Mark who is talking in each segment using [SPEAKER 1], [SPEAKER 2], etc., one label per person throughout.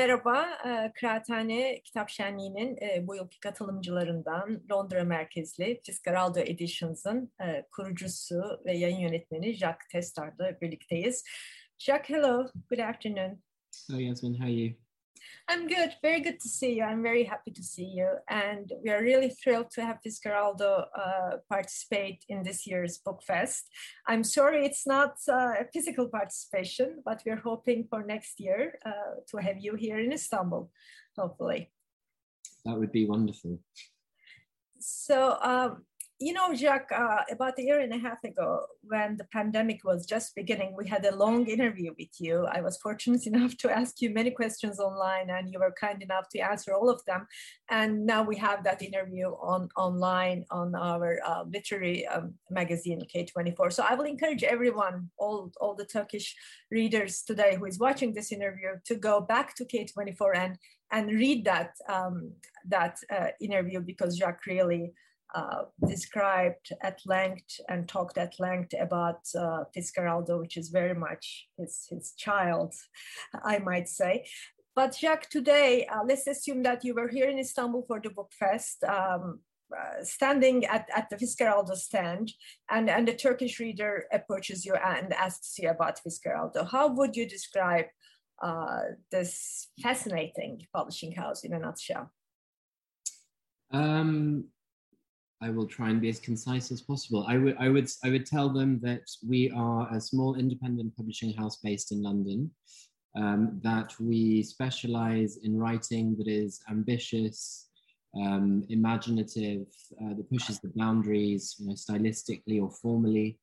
[SPEAKER 1] Merhaba, e, Kıraathane Kitap Şenliği'nin e, bu yılki katılımcılarından Londra merkezli Fitzgeraldo Editions'ın e, kurucusu ve yayın yönetmeni Jacques Testar'la birlikteyiz. Jacques, hello, good afternoon.
[SPEAKER 2] Hello, Yasmin, how are you?
[SPEAKER 1] I'm good. Very good to see you. I'm very happy to see you. And we are really thrilled to have Fitzcarraldo uh, participate in this year's Book Fest. I'm sorry it's not uh, a physical participation, but we're hoping for next year uh, to have you here in Istanbul, hopefully.
[SPEAKER 2] That would be wonderful.
[SPEAKER 1] So, um, you know, Jacques, uh, about a year and a half ago, when the pandemic was just beginning, we had a long interview with you. I was fortunate enough to ask you many questions online, and you were kind enough to answer all of them. And now we have that interview on online on our uh, literary um, magazine K24. So I will encourage everyone, all all the Turkish readers today who is watching this interview, to go back to K24 and and read that um, that uh, interview because Jacques really uh, described at length and talked at length about uh, which is very much his, his child, I might say. But Jacques, today, uh, let's assume that you were here in Istanbul for the book fest, um, uh, standing at, at the Fitzcarraldo stand, and, and a Turkish reader approaches you and asks you about Fitzcarraldo. How would you describe uh, this fascinating publishing house in a nutshell?
[SPEAKER 2] Um, I will try and be as concise as possible. I would, I would, I would tell them that we are a small independent publishing house based in London. Um, that we specialize in writing that is ambitious, um, imaginative, uh, that pushes the boundaries, you know, stylistically or formally.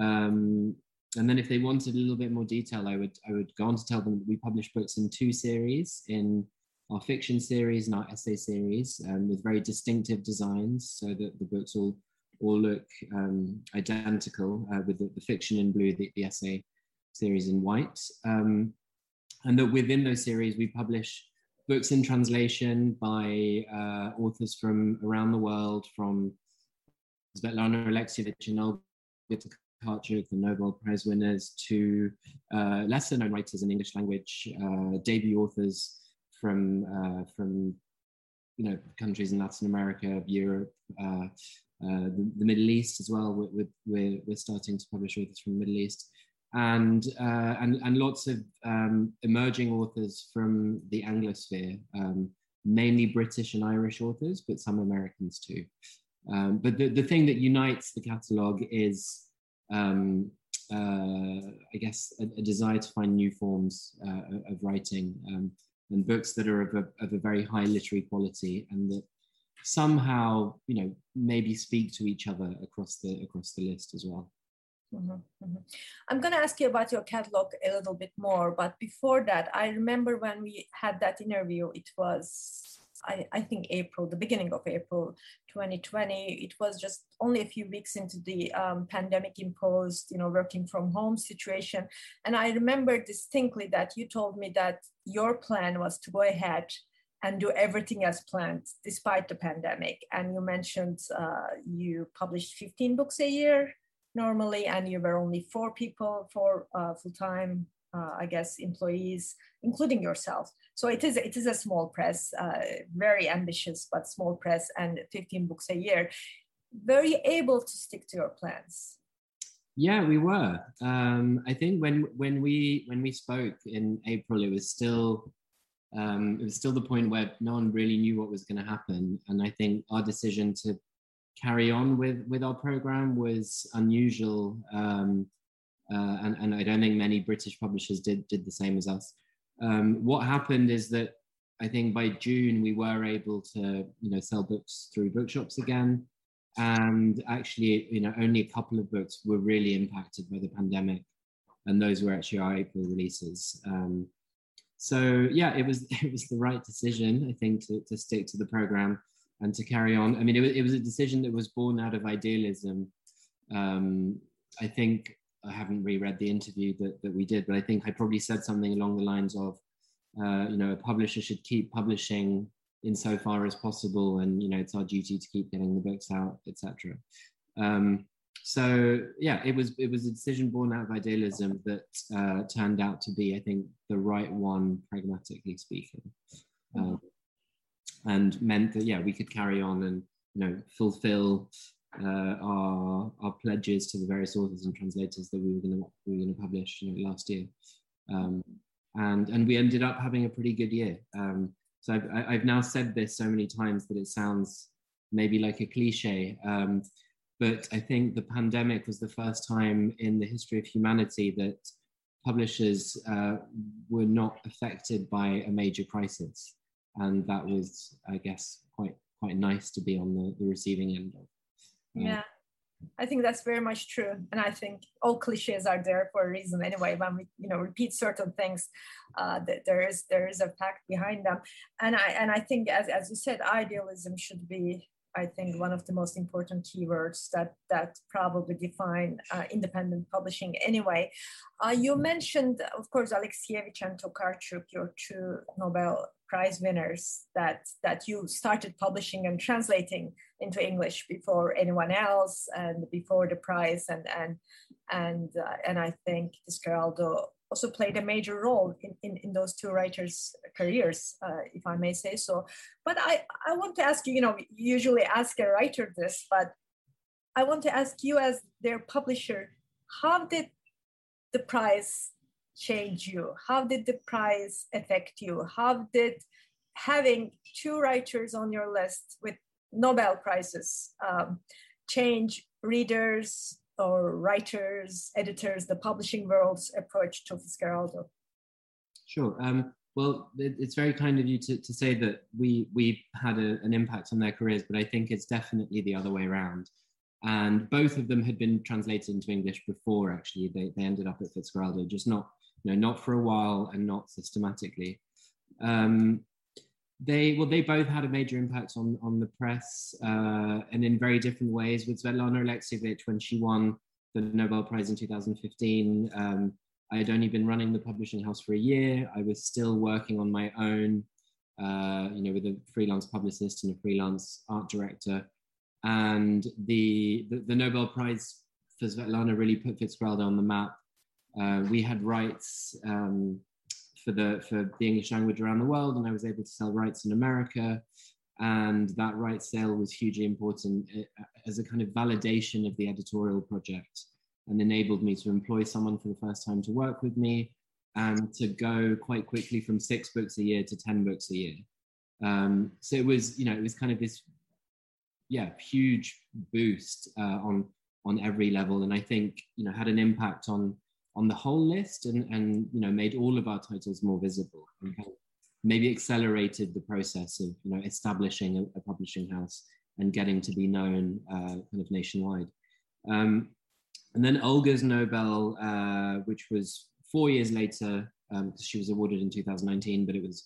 [SPEAKER 2] Um, and then, if they wanted a little bit more detail, I would, I would go on to tell them that we publish books in two series in our fiction series and our essay series um, with very distinctive designs so that the books all all look um, identical uh, with the, the, fiction in blue, the, the, essay series in white. Um, and that within those series, we publish books in translation by uh, authors from around the world, from Svetlana Alexievich and Olga Tokarczuk, the Nobel Prize winners, to uh, lesser known writers in English language, uh, debut authors from uh, from you know countries in Latin America, Europe, uh, uh, the, the, Middle East as well. We're, we're, we're starting to publish authors from the Middle East, and uh, and and lots of um, emerging authors from the Anglosphere, um, mainly British and Irish authors, but some Americans too. Um, but the, the thing that unites the catalogue is um, uh, I guess, a, a, desire to find new forms uh, of writing. Um, and books that are of a, of a very high literary quality and that somehow you know maybe speak to each other across the across the list as well
[SPEAKER 1] mm-hmm, mm-hmm. i'm going to ask you about your catalog a little bit more but before that i remember when we had that interview it was I, I, think April, the beginning of April 2020. It was just only a few weeks into the um, pandemic imposed, you know, working from home situation. And I remember distinctly that you told me that your plan was to go ahead and do everything as planned despite the pandemic. And you mentioned uh, you published 15 books a year normally, and you were only four people, for uh, full time, uh, I guess, employees, including yourself. So it is it is a small press, uh, very ambitious but small press, and 15 books a year. Very able to stick to your plans.
[SPEAKER 2] Yeah, we were. Um, I think when when we when we spoke in April, it was still um, it was still the point where no one really knew what was going to happen, and I think our decision to carry on with with our program was unusual, um, uh, and and I don't think many British publishers did did the same as us. Um, what happened is that I think by June we were able to, you know, sell books through bookshops again, and actually, you know, only a couple of books were really impacted by the pandemic, and those were actually our April releases. Um, so yeah, it was it was the right decision, I think, to, to stick to the program and to carry on. I mean, it was, it was a decision that was born out of idealism. Um, I think I haven't reread the interview that, that we did, but I think I probably said something along the lines of, uh, you know, a publisher should keep publishing insofar as possible, and you know, it's our duty to keep getting the books out, etc. Um, so yeah, it was it was a decision born out of idealism that uh, turned out to be, I think, the right one, pragmatically speaking, um, and meant that yeah, we could carry on and you know fulfill uh, our our pledges to the various authors and translators that we were going to we were going to publish you know, last year, um, and and we ended up having a pretty good year. Um, so I've I've now said this so many times that it sounds maybe like a cliche, um, but I think the pandemic was the first time in the history of humanity that publishers uh, were not affected by a major crisis, and that was, I guess, quite quite nice to be on the, the receiving end of
[SPEAKER 1] yeah. I think that's very much true and i think all cliches are there for a reason anyway when we you know repeat certain things uh, that there is there is a fact behind them. And i and i think as, as you said idealism should be I think one of the most important keywords that that probably define uh, independent publishing. Anyway, uh, you mentioned, of course, Alexievich and Tokarczuk, your two Nobel Prize winners that that you started publishing and translating into English before anyone else and before the prize and and and uh, and I think Fitzcarraldo also played a major role in, in, in those two writers' careers, uh, if I may say so. But I, I want to ask you, you know, usually ask a writer this, but I want to ask you as their publisher, how did the prize change you? How did the prize affect you? How did having two writers on your list with Nobel Prizes um, change readers, or writers, editors, the publishing world's approach to Fitzcarraldo?
[SPEAKER 2] Sure. Um, well, it's very kind of you to, to say that we we had a, an impact on their careers, but I think it's definitely the other way around. And both of them had been translated into English before. Actually, they, they ended up at Fitzcarraldo, just not you know not for a while and not systematically. Um, they well they both had a major impact on on the press uh, and in very different ways. With Svetlana Alexievich when she won the Nobel Prize in 2015 um, I had only been running the publishing house for a year. I was still working on my own uh, you know with a freelance publicist and a freelance art director. And the the, the Nobel Prize for Svetlana really put Fitzcarraldo on the map uh, we had rights um, for the for the English language around the world, and I was able to sell rights in America. And that rights sale was hugely important eh, as a kind of validation of the editorial project, and enabled me to employ someone for the first time to work with me, and to go quite quickly from six books a year to ten books a year. Um, so it was, you know, it was kind of this, yeah, huge boost uh, on on every level, and I think you know had an impact on on the whole list and, and you know made all of our titles more visible and maybe accelerated the process of you know establishing a, a publishing house and getting to be known uh, kind of nationwide. Um, and then Olga's Nobel, uh, which was four years later, um, she was awarded in 2019, but it was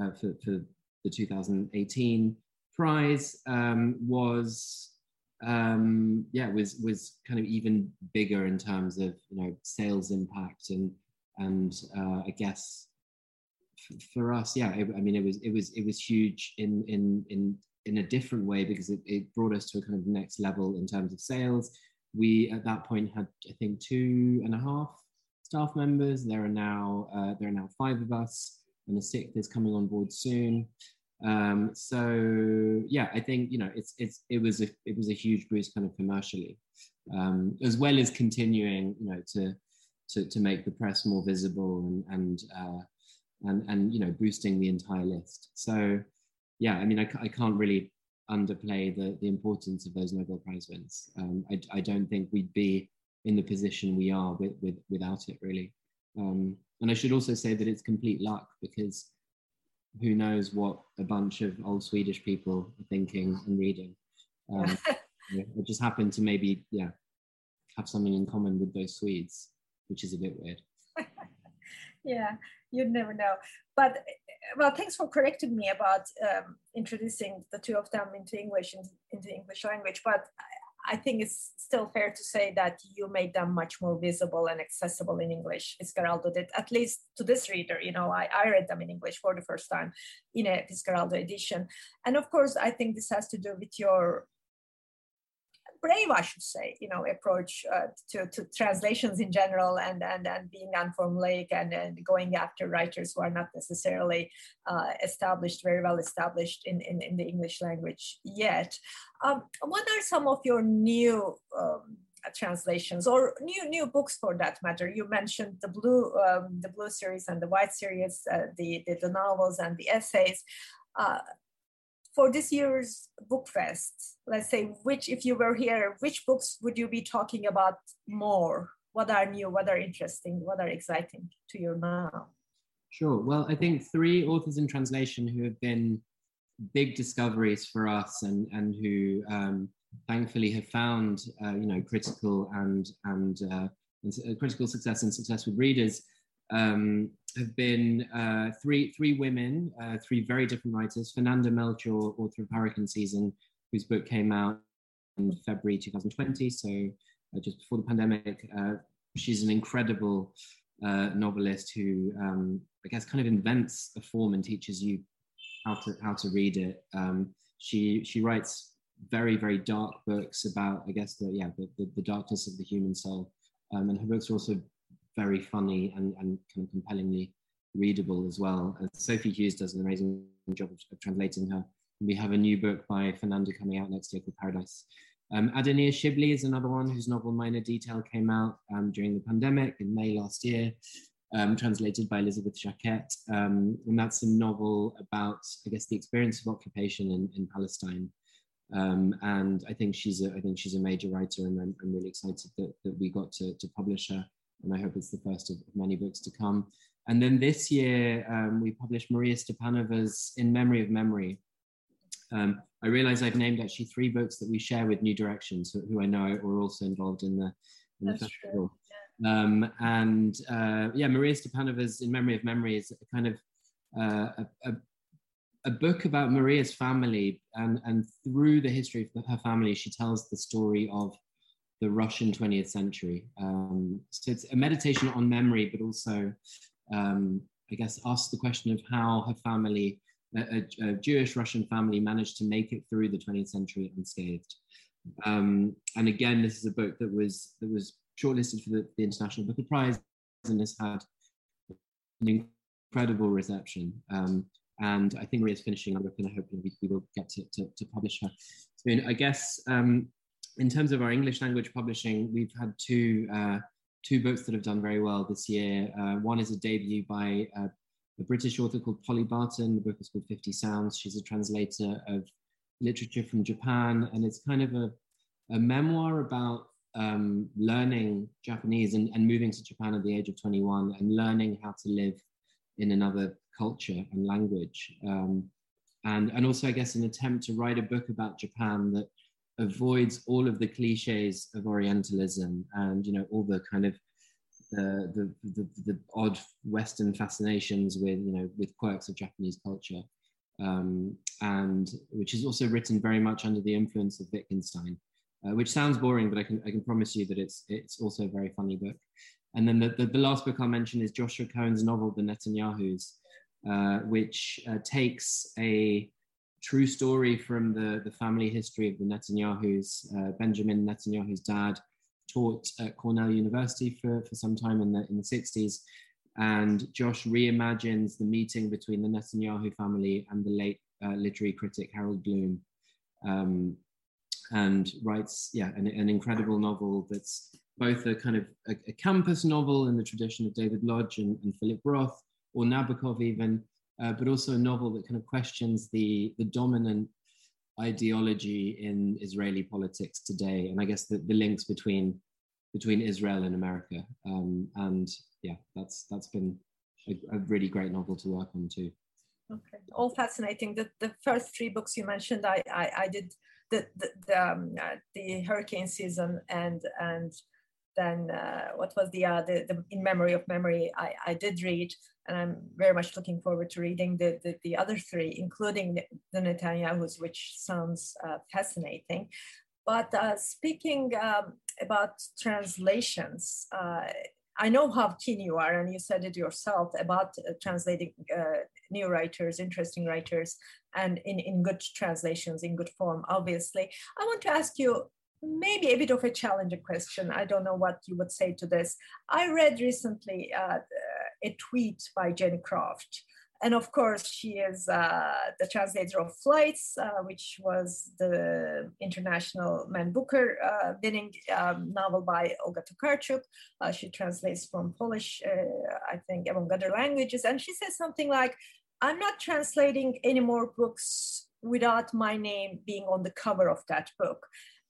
[SPEAKER 2] uh, for, for, the 2018 prize, um, was um, yeah, was was kind of even bigger in terms of you know sales impact and and uh, I guess for us, yeah, it, I mean it was it was it was huge in in in in a different way because it, it brought us to a kind of next level in terms of sales. We at that point had I think two and a half staff members. There are now uh, there are now five of us, and the sixth is coming on board soon. Um, so yeah, I think you know it's it's it was a it was a huge boost kind of commercially, um, as well as continuing you know to to to make the press more visible and and uh, and and you know boosting the entire list. So yeah, I mean I, I can't really underplay the the importance of those Nobel Prize wins. Um, I I don't think we'd be in the position we are with, with without it really. Um, and I should also say that it's complete luck because who knows what a bunch of old Swedish people are thinking and reading. Um, it just happened to maybe, yeah, have something in common with those Swedes, which is a bit weird.
[SPEAKER 1] yeah, you'd never know. But well, thanks for correcting me about um, introducing the two of them into English into English language. But I think it's still fair to say that you made them much more visible and accessible in English. Fitzcarraldo did, at least to this reader. You know, I, I read them in English for the first time in a Fitzcarraldo edition. And of course, I think this has to do with your brave, I should say, you know, approach uh, to, to translations in general and, and, and being unformulaic and, and going after writers who are not necessarily uh, established, very well established in, in, in the English language yet. Um, what are some of your new um, translations or new new books for that matter. You mentioned the blue um, the blue series and the white series, uh, the, the, the novels and the essays. Uh, for this year's book fest, let's say, which, if you were here, which books would you be talking about more? What are new, what are interesting, what are exciting to you now?
[SPEAKER 2] Sure. Well, I think three authors in translation who have been big discoveries for us and, and who um, thankfully have found, uh, you know, critical and, and, uh, and critical success and success with readers um, have been uh, three three women, uh, three very different writers. Fernanda Melchor, author of Hurricane Season, whose book came out in February 2020, so uh, just before the pandemic. Uh, she's an incredible uh, novelist who, um, I guess, kind of invents a form and teaches you how to how to read it. Um, she she writes very very dark books about, I guess, the yeah the, the, the darkness of the human soul. Um, and her books are also very funny and, and kind of compellingly readable as well. Uh, Sophie Hughes does an amazing job of, translating her. We have a new book by Fernanda coming out next year called Paradise. Um, Adania Shibli is another one whose novel Minor Detail came out um, during the pandemic in May last year, um, translated by Elisabeth Jaquette. Um, and that's a novel about, I guess, the experience of occupation in, in Palestine. Um, and I think she's a, I think she's a major writer, and I'm, I'm really excited that, that we got to, to publish her and I hope it's the first of many books to come. And then this year, um, we published Maria Stepanova's In Memory of Memory. Um, I realize I've named actually three books that we share with New Directions, who, I know are also involved in the, in the festival. Um, and uh, yeah, Maria Stepanova's In Memory of Memory is a kind of uh, a, a, a, book about Maria's family, and, and through the history of her family, she tells the story of the Russian 20th century. Um, so it's a meditation on memory, but also, um, I guess, asks the question of how her family, a, a, Jewish Russian family, managed to make it through the 20th century unscathed. Um, and again, this is a book that was that was shortlisted for the, the International Booker Prize and has had an incredible reception. Um, and I think Maria's finishing up, and I hope we, will get to, to, to publish her soon. I guess um, in terms of our English language publishing, we've had two uh, two books that have done very well this year. Uh, one is a debut by uh, a British author called Polly Barton. The book is called 50 Sounds. She's a translator of literature from Japan, and it's kind of a, a memoir about um, learning Japanese and, and moving to Japan at the age of 21 and learning how to live in another culture and language. Um, and, and also, I guess, an attempt to write a book about Japan that avoids all of the cliches of Orientalism and you know all the kind of the, the, the, the odd Western fascinations with you know with quirks of Japanese culture, um, and which is also written very much under the influence of Wittgenstein, uh, which sounds boring, but I can I can promise you that it's it's also a very funny book. And then the, the, the last book I'll mention is Joshua Cohen's novel The Netanyahus, uh, which uh, takes a true story from the, the family history of the Netanyahus. Uh, Benjamin Netanyahu's dad taught at Cornell University for, for some time in the, in the 60s. And Josh reimagines the meeting between the Netanyahu family and the late uh, literary critic Harold Bloom. Um, and writes, yeah, an, an, incredible novel that's both a kind of a, a, campus novel in the tradition of David Lodge and, and Philip Roth, or Nabokov even, uh, but also a novel that kind of questions the, the dominant ideology in Israeli politics today, and I guess the, the links between between Israel and America. Um, and yeah, that's that's been a, a, really great novel to work on too.
[SPEAKER 1] Okay, all fascinating. The the first three books you mentioned, I I, I did the the the, um, uh, the hurricane season and and then uh, what was the, uh, the, the in memory of memory I, I did read and I'm very much looking forward to reading the, the, the other three, including the Netanyahu's, which sounds uh, fascinating. But uh, speaking um, about translations, uh, I know how keen you are, and you said it yourself about uh, translating new writers, interesting writers, and in, in good translations, in good form, obviously. I want to ask you maybe a bit of a challenging question. I don't know what you would say to this. I read recently uh, a tweet by Jenny Croft and of course, she is uh, the translator of Flights, uh, which was the International Man Booker uh, winning um, novel by Olga Tokarczuk. Uh, she translates from Polish, uh, I think, among other languages. And she says something like, I'm not translating any more books without my name being on the cover of that book.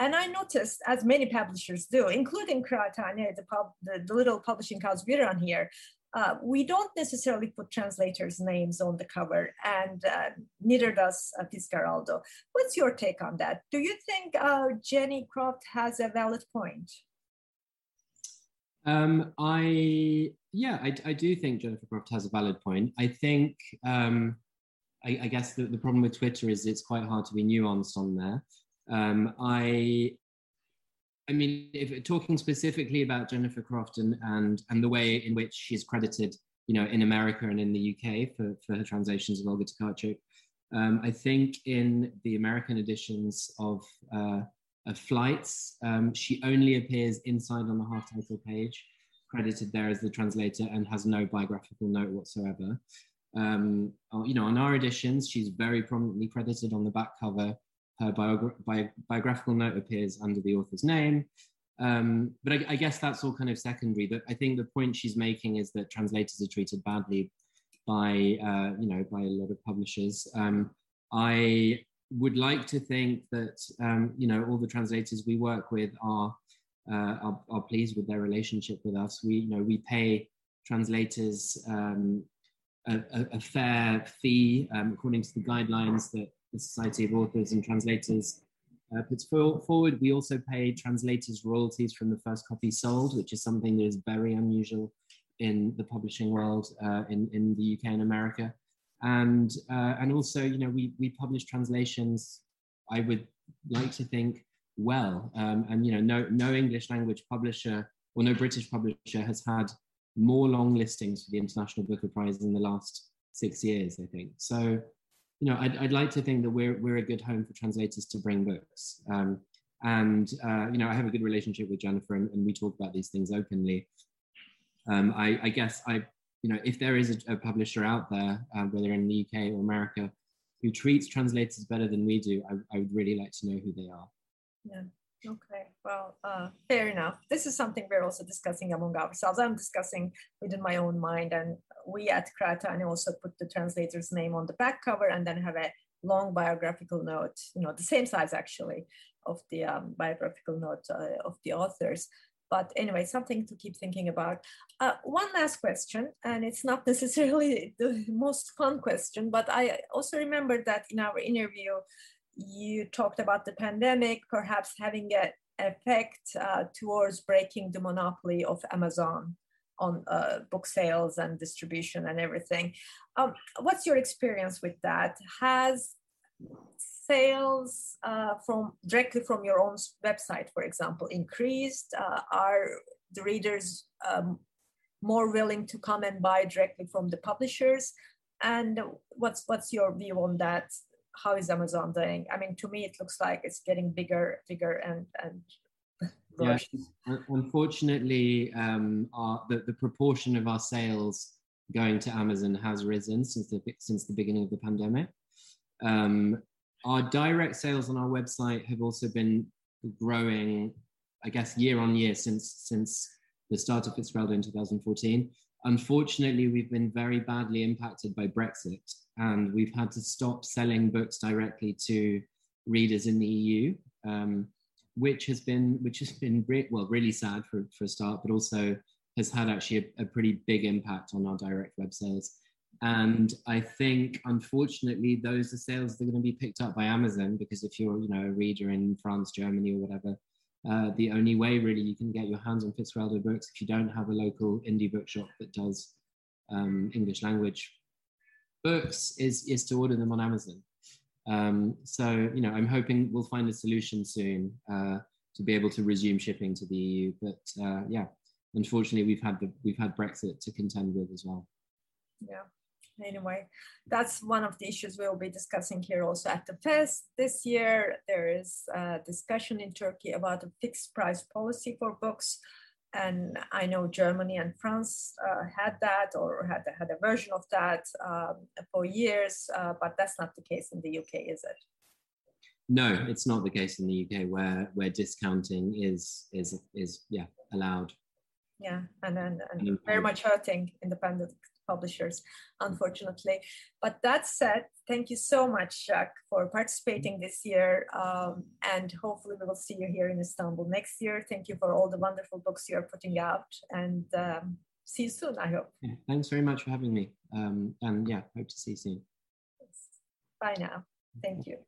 [SPEAKER 1] And I noticed, as many publishers do, including Kıraathane, the, pub, the, the little publishing house we're on here, uh, we don't necessarily put translators' names on the cover, and uh, neither does uh, Fitzcarraldo. What's your take on that? Do you think uh, Jenny Croft has a valid point?
[SPEAKER 2] Um, I yeah, I, I, do think Jennifer Croft has a valid point. I think um, I, I, guess the, the problem with Twitter is it's quite hard to be nuanced on there. Um, I I mean, if talking specifically about Jennifer Croft and, and, and the way in which she's credited, you know, in America and in the UK for, for her translations of Olga Tokarczuk, um, I think in the American editions of, uh, of Flights, um, she only appears inside on the half title page, credited there as the translator and has no biographical note whatsoever. Um, uh, you know, on our editions, she's very prominently credited on the back cover her biogra- bi- biographical note appears under the author's name. Um, but I, I, guess that's all kind of secondary. But I think the point she's making is that translators are treated badly by, uh, you know, by a lot of publishers. Um, I would like to think that, um, you know, all the translators we work with are, uh, are, are, pleased with their relationship with us. We, you know, we pay translators um, a, a, fair fee um, according to the guidelines that the Society of Authors and Translators uh, puts for, forward. We also pay translators royalties from the first copy sold, which is something that is very unusual in the publishing world uh, in, in the UK and America. And, uh, and also, you know, we, we publish translations, I would like to think, well. Um, and, you know, no, no English language publisher or no British publisher has had more long listings for the International Booker Prize in the last six years, I think. So you know, I'd, I'd like to think that we're, we're a good home for translators to bring books. Um, and, uh, you know, I have a good relationship with Jennifer and, and we talk about these things openly. Um, I, I, guess I, you know, if there is a, a publisher out there, uh, whether in the UK or America, who treats translators better than we do, I, I would really like to know who they are.
[SPEAKER 1] Yeah. Okay, well, uh, fair enough. This is something we're also discussing among ourselves. I'm discussing within my own mind, and we at Kıraathane also put the translator's name on the back cover and then have a long biographical note, you know, the same size actually of the um, biographical note uh, of the authors. But anyway, something to keep thinking about. Uh, one last question, and it's not necessarily the most fun question, but I also remember that in our interview, you talked about the pandemic perhaps having an effect uh, towards breaking the monopoly of Amazon on uh, book sales and distribution and everything. Um, what's your experience with that? Has sales uh, from directly from your own website, for example, increased? Uh, are the readers um, more willing to come and buy directly from the publishers? And what's what's your view on that? How is Amazon doing? I mean, to me, it looks like it's getting bigger, bigger, and and.
[SPEAKER 2] Yeah, unfortunately, um, our, the, the proportion of our sales going to Amazon has risen since the since the beginning of the pandemic. Um, our direct sales on our website have also been growing, I guess, year on year since since the start of Fitzcarraldo in 2014. Unfortunately, we've been very badly impacted by Brexit, and we've had to stop selling books directly to readers in the EU, um, which has been which has been re- well really sad for, for a start, but also has had actually a, a pretty big impact on our direct web sales. And I think, unfortunately, those are sales that are going to be picked up by Amazon because if you're, you know, a reader in France, Germany, or whatever, uh, the only way really you can get your hands on Fitzcarraldo books if you don't have a local indie bookshop that does um, English language books is, is to order them on Amazon. Um, so, you know, I'm hoping we'll find a solution soon uh, to be able to resume shipping to the EU. But uh, yeah, unfortunately, we've had the, we've had Brexit to contend with as well.
[SPEAKER 1] Yeah. Anyway, that's one of the issues we'll be discussing here also at the fest this year. There is a discussion in Turkey about a fixed price policy for books and I know Germany and France uh, had that or had, had a version of that um, for years, uh, but that's not the case in the UK, is it?
[SPEAKER 2] No, it's not the case in the UK where where discounting is is is yeah allowed.
[SPEAKER 1] Yeah, and then and very much hurting independent publishers, unfortunately. But that said, thank you so much, Jacques, for participating this year. Um, and hopefully we will see you here in Istanbul next year. Thank you for all the wonderful books you're putting out and um, see you soon, I hope.
[SPEAKER 2] Yeah, thanks very much for having me. Um, and yeah, hope to see you soon.
[SPEAKER 1] Bye now. Thank you.